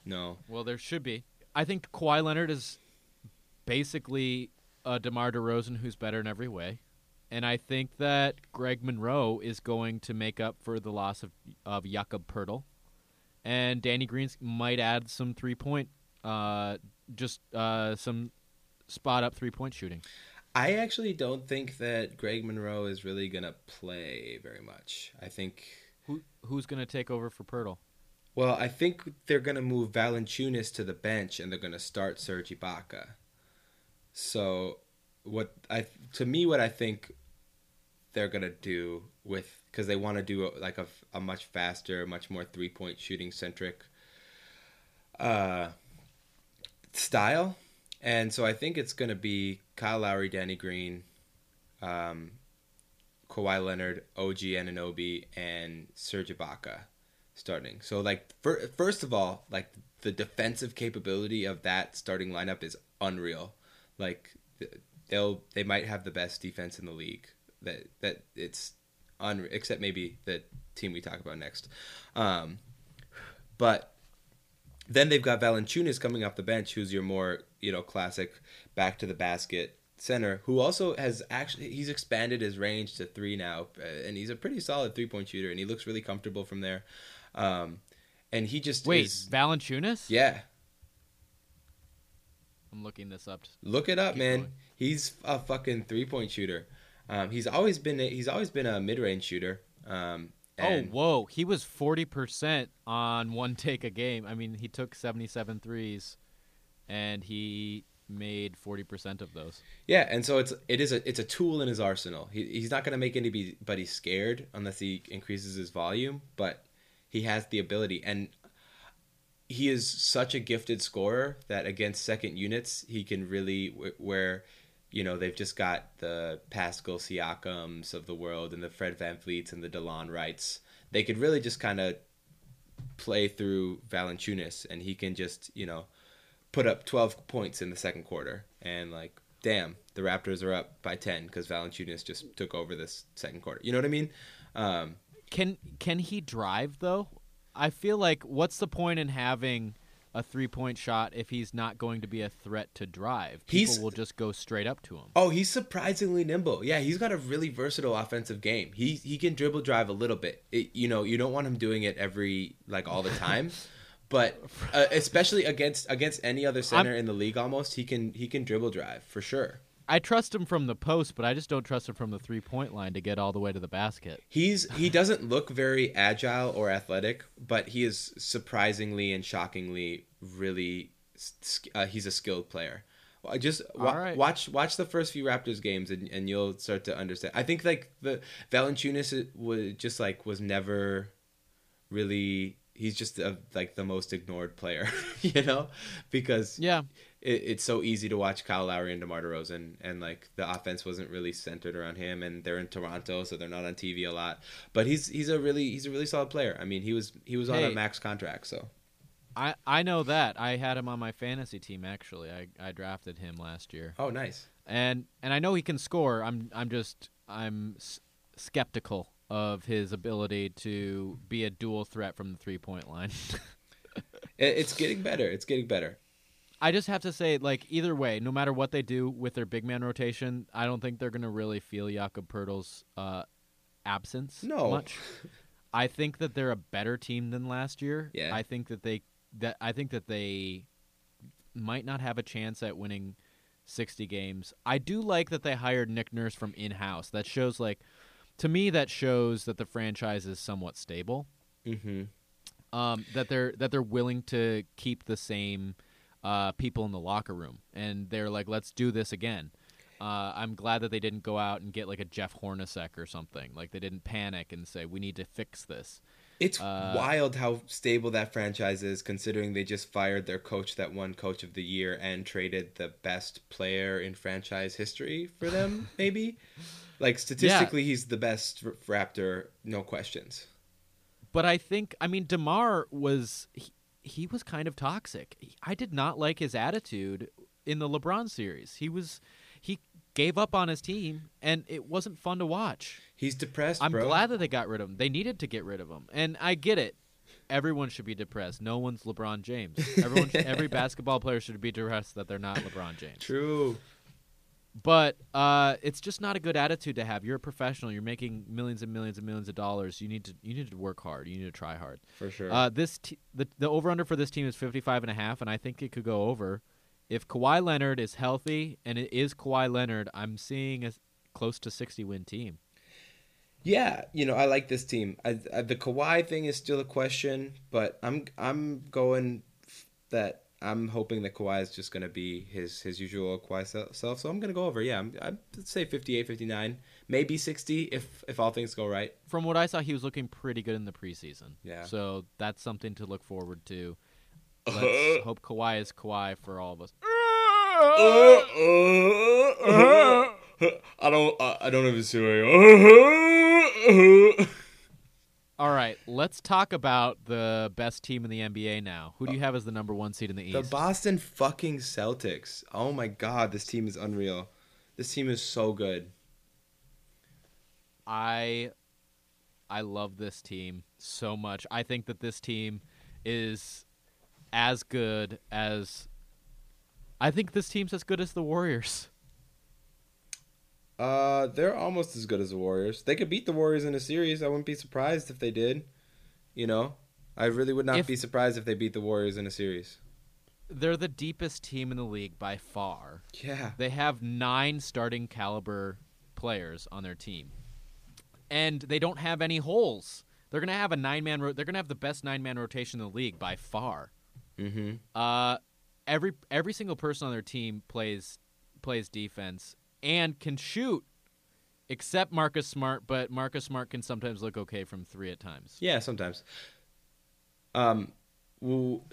No, Well, there should be. I think Kawhi Leonard is basically a DeMar DeRozan who's better in every way. And I think that Greg Monroe is going to make up for the loss of, of Jakob Poeltl. And Danny Greens might add some three point, uh, just uh, some spot up three point shooting. I actually don't think that Greg Monroe is really gonna play very much. I think, Who Who's going to take over for Poeltl? well, I think they're gonna move Valanciunas to the bench and they're gonna start Serge Ibaka. So, what I to me, what I think they're gonna do with because they want to do like a, a much faster, much more three point shooting centric uh, style, and so I think it's gonna be Kyle Lowry, Danny Green, um, Kawhi Leonard, OG Anunoby, and Serge Ibaka starting. So like fir- first of all, like the defensive capability of that starting lineup is unreal. Like they'll they might have the best defense in the league. That that it's unreal, except maybe the team we talk about next. Um, but then they've got Valanciunas coming off the bench, who's your more you know classic back to the basket center, who also has actually he's expanded his range to three now, uh, and he's a pretty solid three point shooter, and he looks really comfortable from there. Um, and he just Wait, is, Valanciunas? yeah. I'm looking this up. Look it up, Keep man. going. He's a fucking three point shooter. Um, he's always been a, he's always been a mid range shooter. Um, and oh, whoa. He was 40% on one take a game. I mean, he took 77 threes and he made 40% of those. Yeah, and so it's it is a it's a tool in his arsenal. He, he's not going to make anybody scared unless he increases his volume, but he has the ability and he is such a gifted scorer that against second units he can really wh- where you know they've just got the Pascal Siakams of the world and the Fred VanVleets and the Delon Wrights. They could really just kind of play through Valanciunas and he can just you know put up 12 points in the second quarter and like damn the raptors are up by 10 because valanciunas just took over this second quarter you know what i mean um, Can can he drive though? I feel like what's the point in having a three-point shot if he's not going to be a threat to drive? People He's- will just go straight up to him. oh he's surprisingly nimble yeah he's got a really versatile offensive game he he can dribble drive a little bit it, you know you don't want him doing it every like all the time but uh, especially against against any other center in the league almost he can he can dribble drive for sure I trust him from the post, but I just don't trust him from the three-point line to get all the way to the basket. He's he doesn't look very agile or athletic, but he is surprisingly and shockingly really uh, he's a skilled player. Well, Just wa- right. watch watch the first few Raptors games and, and you'll start to understand. I think like the Valanciunas was just like was never really he's just a, like the most ignored player, you know, because Yeah, it, it's so easy to watch Kyle Lowry and DeMar DeRozan, and like the offense wasn't really centered around him, and they're in Toronto, so they're not on TV a lot. But he's he's a really he's a really solid player. I mean, he was he was on a max contract, so I I know that. I had him on my fantasy team actually. I I drafted him last year. oh nice. and and I know he can score. I'm I'm just I'm s- skeptical of his ability to be a dual threat from the three point line. It, it's getting better. It's getting better. I just have to say, like either way, no matter what they do with their big man rotation, I don't think they're gonna really feel Jakob Poeltl's uh, absence No. much. I think that they're a better team than last year. Yeah. I think that they that I think that they might not have a chance at winning 60 games. I do like that they hired Nick Nurse from in-house. That shows like to me that shows that the franchise is somewhat stable. Mm-hmm. Um, that they're that they're willing to keep the same uh, people in the locker room, and they're like, let's do this again. Uh, I'm glad that they didn't go out and get like a Jeff Hornacek or something. Like they didn't panic and say we need to fix this. It's Uh, wild how stable that franchise is, considering they just fired their coach that won Coach of the Year and traded the best player in franchise history for them. maybe, like statistically, he's the best r- Raptor, no questions. But I think I mean Demar was he, he was kind of toxic. I did not like his attitude in the LeBron series. He was he gave up on his team and it wasn't fun to watch. He's depressed, I'm bro. glad that they got rid of him. They needed to get rid of him. And I get it. Everyone should be depressed. No one's LeBron James. Everyone every basketball player should be depressed that they're not LeBron James. True. But uh, it's just not a good attitude to have. You're a professional. You're making millions and millions and millions of dollars. You need to you need to work hard. You need to try hard. For sure. Uh, this t- the the over under for this team is 55 and a half and I think it could go over. If Kawhi Leonard is healthy and it is Kawhi Leonard, I'm seeing a close to 60 win team. Yeah, you know, I like this team. I, I, the Kawhi thing is still a question, but I'm I'm going f- that I'm hoping that Kawhi is just going to be his his usual Kawhi self. So I'm going to go over. Yeah, I'm, I'd say 58, 59, maybe 60 if if all things go right. From what I saw, he was looking pretty good in the preseason. Yeah. So that's something to look forward to. Let's hope Kawhi is Kawhi for all of us. I don't I don't even see All right, let's talk about the best team in the NBA now. Who do you have as the number one seed in the East? The Boston fucking Celtics. Oh my god, this team is unreal. This team is so good. I I love this team so much. I think that this team is as good as I think this team's as good as the Warriors. Uh, they're almost as good as the Warriors. They could beat the Warriors in a series. I wouldn't be surprised if they did. You know, I really would not If- be surprised if they beat the Warriors in a series. They're the deepest team in the league by far. Yeah, They have 9 starting caliber players on their team. And they don't have any holes. They're going to have a nine-man ro- they're going to have the best nine-man rotation in the league by far. mm-hmm. Uh, every every single person on their team plays plays defense and can shoot, except Marcus Smart. But Marcus Smart can sometimes look okay from three at times. Yeah, sometimes. Um,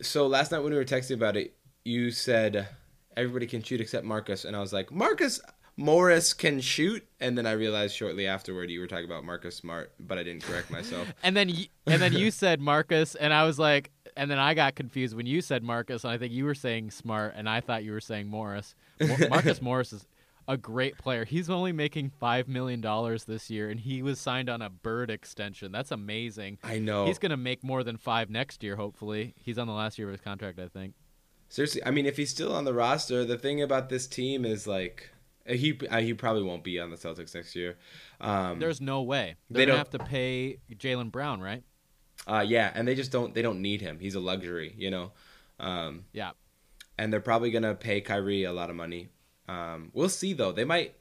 so last night when we were texting about it, you said everybody can shoot except Marcus, and I was like, Marcus Morris can shoot, and then I realized shortly afterward you were talking about Marcus Smart, but I didn't correct myself. And then y- and then you said Marcus, and I was like, and then I got confused when you said Marcus, and I think you were saying Smart, and I thought you were saying Morris. Mo- Marcus Morris is a great player. He's only making five million dollars this year, and he was signed on a bird extension. That's amazing. I know. He's gonna make more than five next year. Hopefully, he's on the last year of his contract. I think. Seriously, I mean, if he's still on the roster, the thing about this team is like he uh, he probably won't be on the Celtics next year. Um, There's no way They they're gonna don't- have to pay Jaylen Brown, right? uh, yeah, and they just don't they don't need him. He's a luxury, you know. Um, Yeah. and they're probably gonna pay Kyrie a lot of money. Um, we'll see though. They might.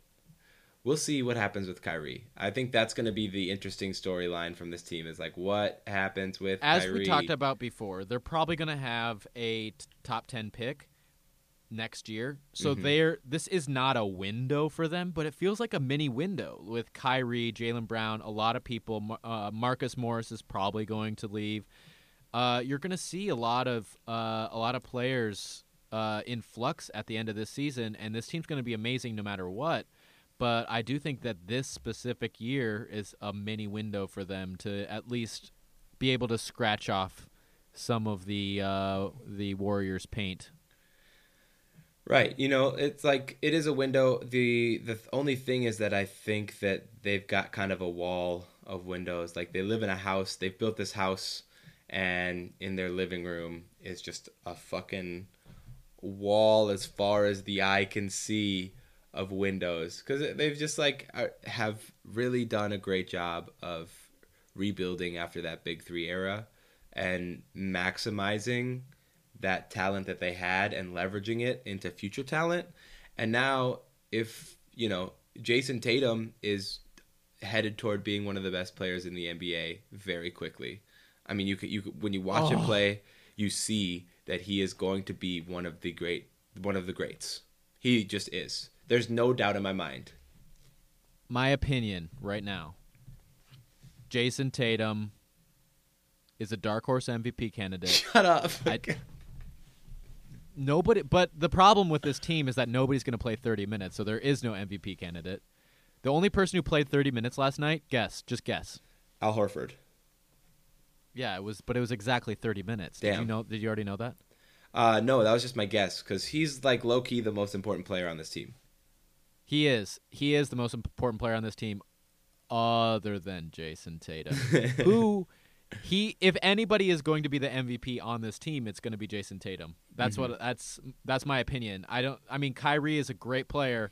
We'll see what happens with Kyrie. I think that's going to be the interesting storyline from this team. Is like what happens with As Kyrie. we talked about before, they're probably gonna have a t- top ten pick next year. So Mhm. they're this is not a window for them, but it feels like a mini window with Kyrie, Jaylen Brown, a lot of people. Uh, Marcus Morris is probably going to leave. Uh, you're going to see a lot of uh, a lot of players uh, in flux at the end of this season, and this team's going to be amazing no matter what. But I do think that this specific year is a mini window for them to at least be able to scratch off some of the uh, the Warriors' paint. Right. You know, it's like it is a window. The the th- only thing is that I think that they've got kind of a wall of windows. Like they live in a house, they've built this house and in their living room is just a fucking wall as far as the eye can see of windows cuz they've just like are- have really done a great job of rebuilding after that big 3 era and maximizing that talent that they had and leveraging it into future talent. And now, if you know, Jayson Tatum is headed toward being one of the best players in the NBA very quickly. I mean, you could you could, when you watch him Oh. play, you see that he is going to be one of the great one of the greats. He just is. There's no doubt in my mind. My opinion right now. Jayson Tatum is a dark horse MVP candidate. Shut up. I- Nobody, but the problem with this team is that nobody's going to play 30 minutes, so there is no MVP candidate. The only person who played 30 minutes last night, guess, just guess. Al Horford. Yeah, it was, but it was exactly 30 minutes. Did you know? Did you already know that? Uh, no, that was just my guess because he's like low key the most important player on this team. He is. He is the most important player on this team, other than Jayson Tatum, who he. If anybody is going to be the MVP on this team, it's going to be Jayson Tatum. That's what. That's that's my opinion. I don't. I mean, Kyrie is a great player,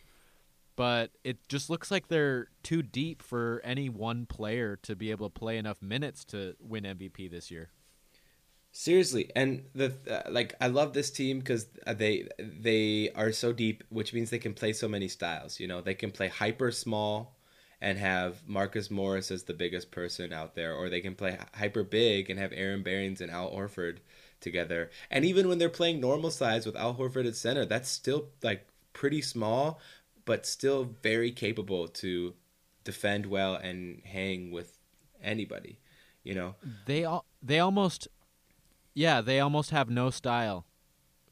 but it just looks like they're too deep for any one player to be able to play enough minutes to win MVP this year. Seriously, and the uh, like, I love this team because they they are so deep, which means they can play so many styles. You know, they can play hyper small and have Marcus Morris as the biggest person out there, or they can play hyper big and have Aron Baynes and Al Horford together. And even when they're playing normal size with Al Horford at center, that's still like pretty small, but still very capable to defend well and hang with anybody. You know, They all. They almost. Yeah, they almost have no style,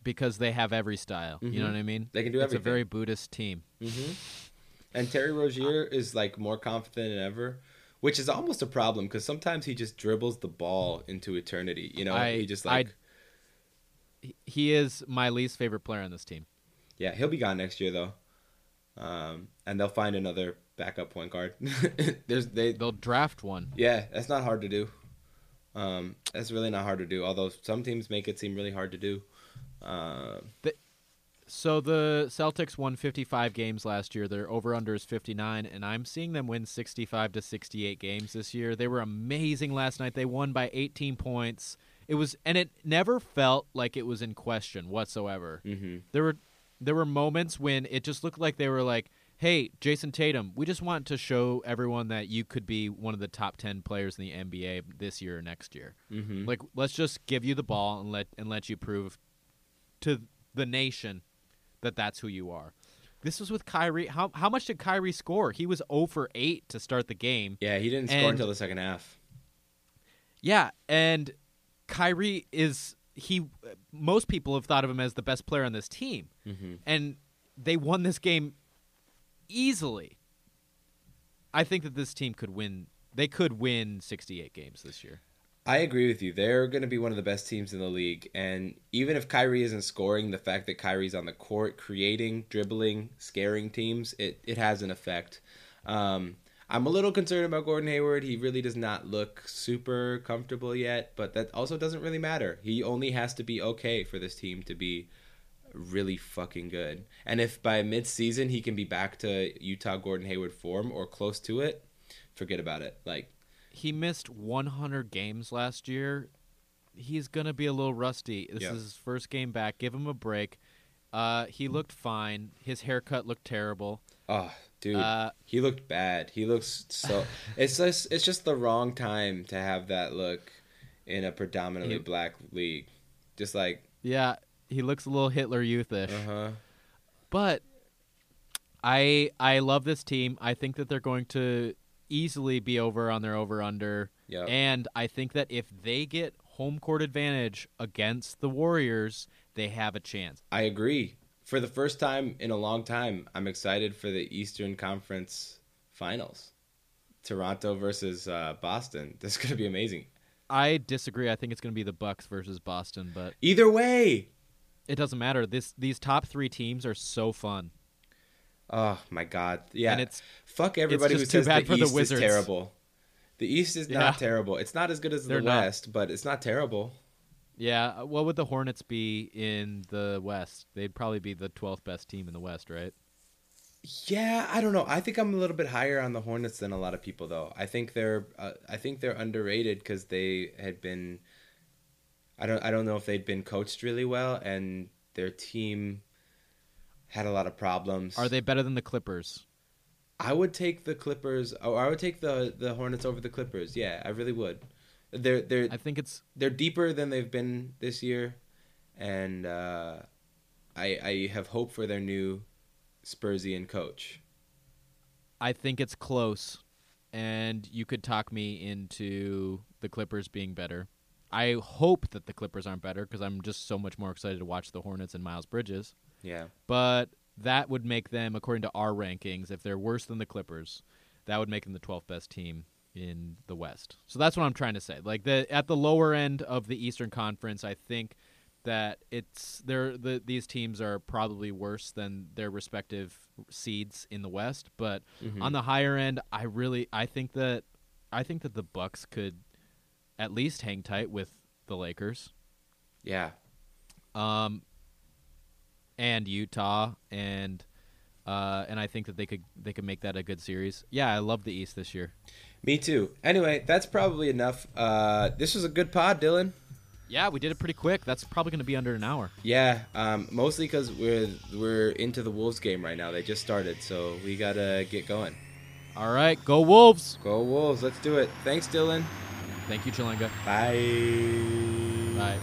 because they have every style. You know Mhm. what I mean? they can do it's everything. a very Buddhist team. hmm And Terry Rozier is like more confident than ever, which is almost a problem because sometimes he just dribbles the ball into eternity. You know, I- he just like He- He is my least favorite player on this team. yeah, he'll be gone next year though, um, and they'll find another backup point guard. There's they They'll draft one. yeah, that's not hard to do. Um, that's really not hard to do. Although some teams make it seem really hard to do. Um, So the Celtics won 55 games last year. Their over under is 59, and I'm seeing them win 65 to 68 games this year. They were amazing last night. They won by 18 points. It was, and it never felt like it was in question whatsoever. mhm. There were, there were moments when it just looked like they were like, "Hey, Jayson Tatum, we just want to show everyone that you could be one of the top 10 players in the NBA this year or next year." Mhm. Like, let's just give you the ball and let and let you prove to the nation that that's who you are. This was with Kyrie. How how much did Kyrie score? He was 0 for 8 to start the game. Yeah, he didn't score until the second half. Yeah, and Kyrie is he most people have thought of him as the best player on this team. hmm And they won this game easily. I think that this team could win. They could win 68 games this year. I agree with you. They're going to be one of the best teams in the league. And even if Kyrie isn't scoring, the fact that Kyrie's on the court, creating, dribbling, scaring teams, it, it has an effect. Um, I'm a little concerned about Gordon Hayward. He really does not look super comfortable yet, but that also doesn't really matter. He only has to be okay for this team to be really fucking good. And if by mid-season he can be back to Utah Gordon Hayward form or close to it, forget about it. Like He missed 100 games last year. He's gonna be a little rusty. This Yeah. is his first game back. Give him a break. Uh, he looked fine. His haircut looked terrible. Oh, dude, Uh, he looked bad. He looks so. it's just it's just the wrong time to have that look in a predominantly He- black league. Just like, yeah, he looks a little Hitler Youthish. uh huh. But I I love this team. I think that they're going to easily be over on their over under. Yeah. And I think that if they get home court advantage against the Warriors, they have a chance. I agree. For the first time in a long time, I'm excited for the Eastern Conference Finals. Toronto versus uh, Boston. This is gonna be amazing. I disagree. I think it's going to be the Bucks versus Boston, but Either way. it doesn't matter. This these top 3 teams are so fun. Oh my God. Yeah. And it's Fuck everybody who just too says bad the for the East is terrible. The East is Yeah. not terrible. It's not as good as They're the not. West, but it's not terrible. Yeah, what would the Hornets be in the West? They'd probably be the 12th best team in the West, right? Yeah, I don't know. I think I'm a little bit higher on the Hornets than a lot of people, though. I think they're, uh, I think they're underrated because they had been I don't I don't know if they'd been coached really well and their team had a lot of problems. Are they better than the Clippers? I would take the Clippers or I would take the the Hornets over the Clippers. Yeah, I really would. They're they're I think it's they're deeper than they've been this year and uh, I I have hope for their new Spursian coach. I think it's close, and you could talk me into the Clippers being better. I hope that the Clippers aren't better because I'm just so much more excited to watch the Hornets and Miles Bridges. Yeah. But that would make them, according to our rankings, if they're worse than the Clippers, that would make them the 12th best team in the West. So that's what I'm trying to say. Like the at the lower end of the Eastern Conference, I think that it's there. The these teams are probably worse than their respective seeds in the West. But Mhm. on the higher end, I really I think that I think that the Bucks could at least hang tight with the Lakers. Yeah. Um, and Utah and uh, and I think that they could they could make that a good series. Yeah, I love the East this year. Me too. Anyway, that's probably enough. Uh, this was a good pod, Dylan. Yeah, we did it pretty quick. That's probably going to be under an hour. Yeah, um, mostly because we're we're into the Wolves game right now. They just started, so we gotta get going. All right, go Wolves! Go Wolves! Let's do it. Thanks, Dylan. Thank you, Chalenga. Bye.